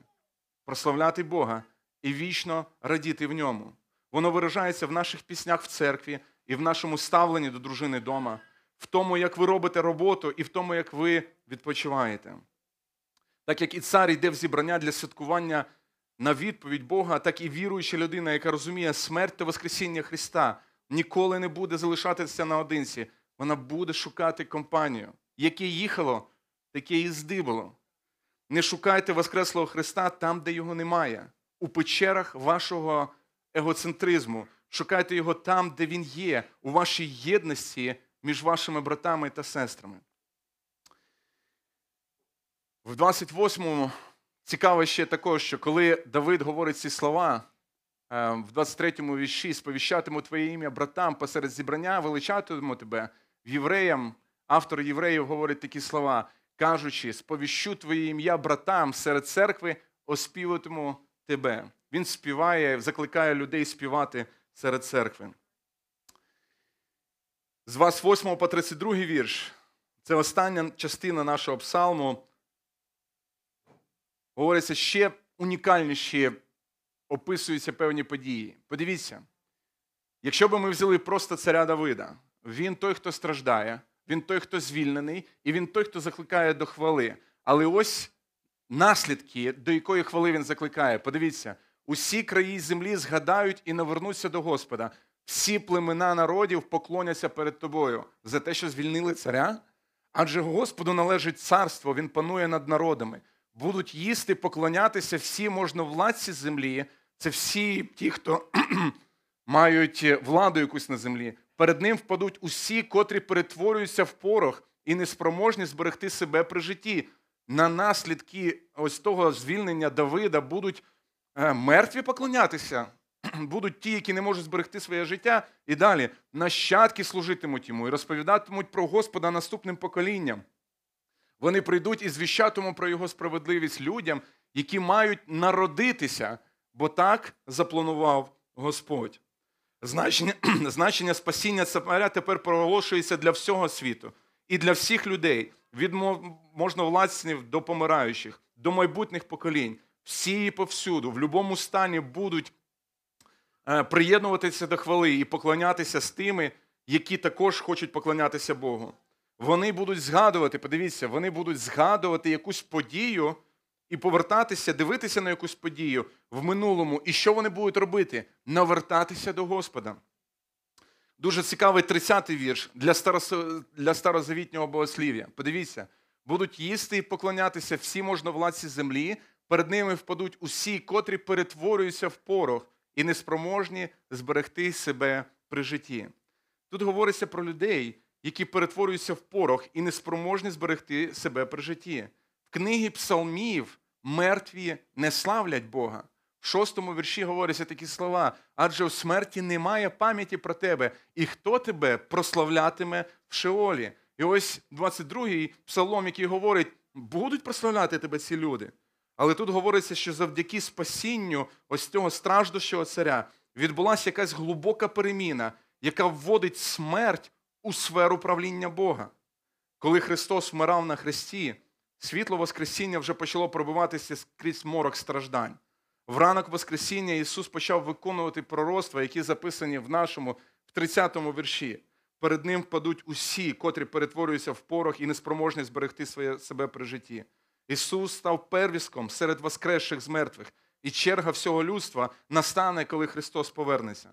[SPEAKER 2] Прославляти Бога і вічно радіти в ньому. Воно виражається в наших піснях в церкві і в нашому ставленні до дружини дома, в тому, як ви робите роботу, і в тому, як ви відпочиваєте. Так як і цар йде в зібрання для святкування на відповідь Бога, так і віруюча людина, яка розуміє смерть та Воскресіння Христа, ніколи не буде залишатися наодинці. Вона буде шукати компанію. Яке їхало, таке і здибало. Не шукайте Воскреслого Христа там, де його немає, у печерах вашого егоцентризму. Шукайте його там, де він є, у вашій єдності між вашими братами та сестрами. В 28-му цікаво ще також, що коли Давид говорить ці слова, е, в 23-му вірші сповіщатиму твоє ім'я братам посеред зібрання, величатиму тебе. Євреям, автор євреїв говорить такі слова, кажучи, сповіщу твоє ім'я братам серед церкви, оспіватиму тебе. Він співає, закликає людей співати серед церкви. З 28 по 32 вірш. Це остання частина нашого псалму. Говориться ще унікальніші, описуються певні події. Подивіться, якщо б ми взяли просто царя Давида, він той, хто страждає, він той, хто звільнений, і він той, хто закликає до хвали. Але ось наслідки, до якої хвали він закликає. Подивіться, усі краї землі згадають і навернуться до Господа. Всі племена народів поклоняться перед тобою за те, що звільнили царя. Адже Господу належить царство, він панує над народами. Будуть їсти, поклонятися всі можновладці землі. Це всі ті, хто мають владу якусь на землі. Перед ним впадуть усі, котрі перетворюються в порох і неспроможні зберегти себе при житті. На наслідки ось того звільнення Давида будуть е, мертві поклонятися, будуть ті, які не можуть зберегти своє життя, і далі нащадки служитимуть йому і розповідатимуть про Господа наступним поколінням. Вони прийдуть і звіщатимуть про його справедливість людям, які мають народитися, бо так запланував Господь. Значення, значення спасіння царя тепер проголошується для всього світу і для всіх людей, від мо- можновладців до помираючих, до майбутніх поколінь. Всі і повсюду, в будь-якому стані будуть приєднуватися до хвали і поклонятися з тими, які також хочуть поклонятися Богу. Вони будуть згадувати, подивіться, вони будуть згадувати якусь подію і повертатися, дивитися на якусь подію в минулому. І що вони будуть робити? Навертатися до Господа. Дуже цікавий 30-й вірш для, для старозавітнього богослів'я. Подивіться, будуть їсти і поклонятися всі можновладці землі, перед ними впадуть усі, котрі перетворюються в порох і неспроможні зберегти себе при житті. Тут говориться про людей, які перетворюються в порох і неспроможні зберегти себе при житті. В книгі псалмів мертві не славлять Бога. В шостому вірші говоряться такі слова: адже в смерті немає пам'яті про тебе, і хто тебе прославлятиме в Шеолі. І ось 22-й псалом, який говорить, будуть прославляти тебе ці люди. Але тут говориться, що завдяки спасінню ось цього страждущого царя відбулася якась глибока переміна, яка вводить смерть у сферу правління Бога. Коли Христос вмирав на хресті, світло Воскресіння вже почало пробиватися скрізь морок страждань. В ранок Воскресіння Ісус почав виконувати пророцтва, які записані в нашому в 30-му вірші. Перед ним впадуть усі, котрі перетворюються в порох і неспроможні зберегти своє себе при житті. Ісус став первіском серед воскресших з мертвих, і черга всього людства настане, коли Христос повернеться.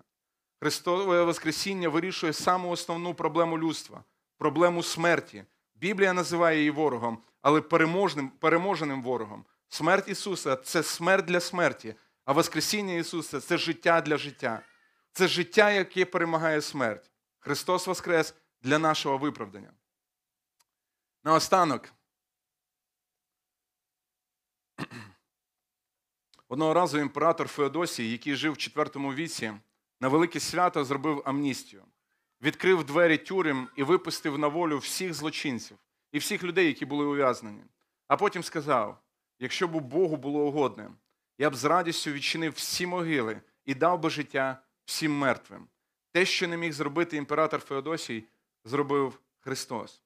[SPEAKER 2] Христове Воскресіння вирішує саму основну проблему людства проблему смерті. Біблія називає її ворогом, але переможним, переможеним ворогом. Смерть Ісуса це смерть для смерті, а Воскресіння Ісуса це життя для життя. Це життя, яке перемагає смерть. Христос Воскрес для нашого виправдання. Наостанок. Одного разу імператор Феодосій, який жив в IV віці, на велике свято зробив амністію, відкрив двері тюрем і випустив на волю всіх злочинців і всіх людей, які були ув'язнені. А потім сказав: якщо б Богу було угодне, я б з радістю відчинив всі могили і дав би життя всім мертвим. Те, що не міг зробити імператор Феодосій, зробив Христос.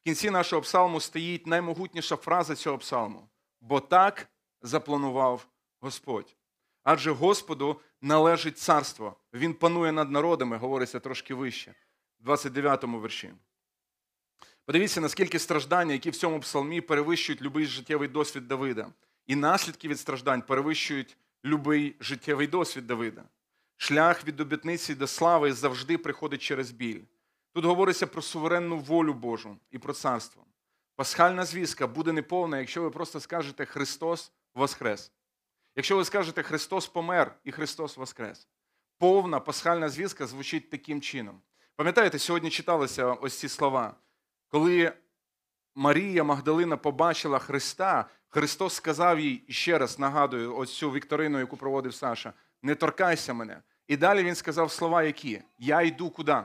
[SPEAKER 2] В кінці нашого псалму стоїть наймогутніша фраза цього псалму: бо так запланував Господь. Адже Господу належить царство. Він панує над народами, говориться трошки вище, в 29-му вірші. Подивіться, наскільки страждання, які в цьому псалмі перевищують будь-який життєвий досвід Давида. І наслідки від страждань перевищують будь-який життєвий досвід Давида. Шлях від обітниці до слави завжди приходить через біль. Тут говориться про суверенну волю Божу і про царство. Пасхальна звістка буде неповна, якщо ви просто скажете Христос Воскрес. Якщо ви скажете Христос помер і Христос Воскрес. Повна пасхальна звістка звучить таким чином. Пам'ятаєте, сьогодні читалися ось ці слова. Коли Марія Магдалина побачила Христа, Христос сказав їй, ще раз нагадую, ось цю вікторину, яку проводив Саша, не торкайся мене. І далі він сказав слова, які? Я йду куди?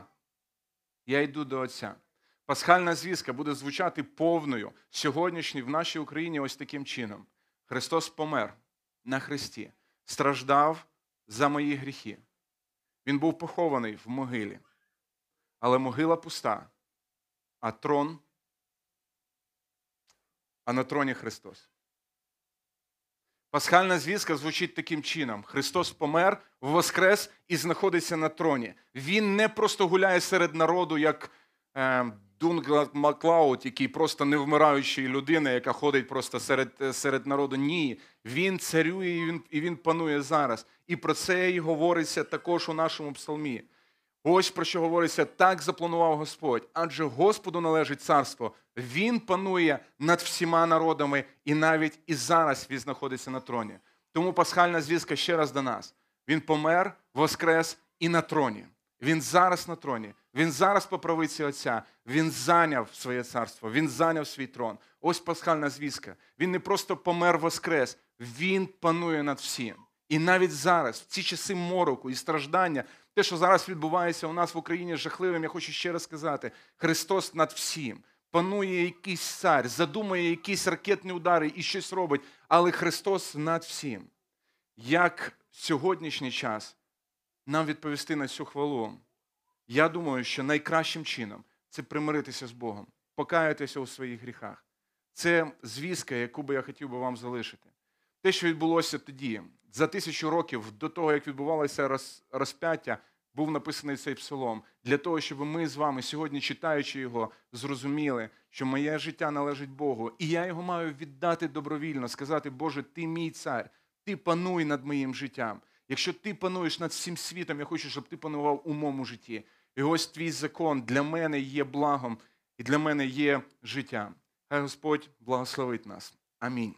[SPEAKER 2] Я йду до Отця. Пасхальна звістка буде звучати повною сьогоднішній в нашій Україні ось таким чином. Христос помер на Христі, страждав за мої гріхи. Він був похований в могилі. Але могила пуста, а трон, а на троні Христос. Пасхальна звістка звучить таким чином: Христос помер, воскрес і знаходиться на троні. Він не просто гуляє серед народу, як Дунгла Маклауд, який просто невмираючий людина, яка ходить просто серед, серед народу. Ні, він царює і він, і він панує зараз. І про це і говориться також у нашому псалмі. Ось про що говориться, так запланував Господь. Адже Господу належить царство. Він панує над всіма народами, і навіть і зараз він знаходиться на троні. Тому пасхальна звістка ще раз до нас. Він помер, воскрес і на троні. Він зараз на троні. Він зараз по правиці Отця. Він зайняв своє царство, він зайняв свій трон. Ось пасхальна звістка. Він не просто помер воскрес, він панує над всім. І навіть зараз, в ці часи мороку і страждання, те, що зараз відбувається у нас в Україні жахливим, я хочу ще раз сказати: Христос над всім. Панує якийсь цар, задумує якісь ракетні удари і щось робить, але Христос над всім. Як сьогоднішній час нам відповісти на цю хвалу? Я думаю, що найкращим чином це примиритися з Богом, покаятися у своїх гріхах. Це звістка, яку би я хотів би вам залишити. Те, що відбулося тоді, за тисячу років до того, як відбувалося розп'яття, був написаний цей псалом для того, щоб ми з вами сьогодні, читаючи його, зрозуміли, що моє життя належить Богу, і я його маю віддати добровільно, сказати, Боже, ти мій цар, ти пануй над моїм життям. Якщо ти пануєш над всім світом, я хочу, щоб ти панував у моєму житті. І ось твій закон для мене є благом і для мене є життям. Хай Господь благословить нас. Амінь.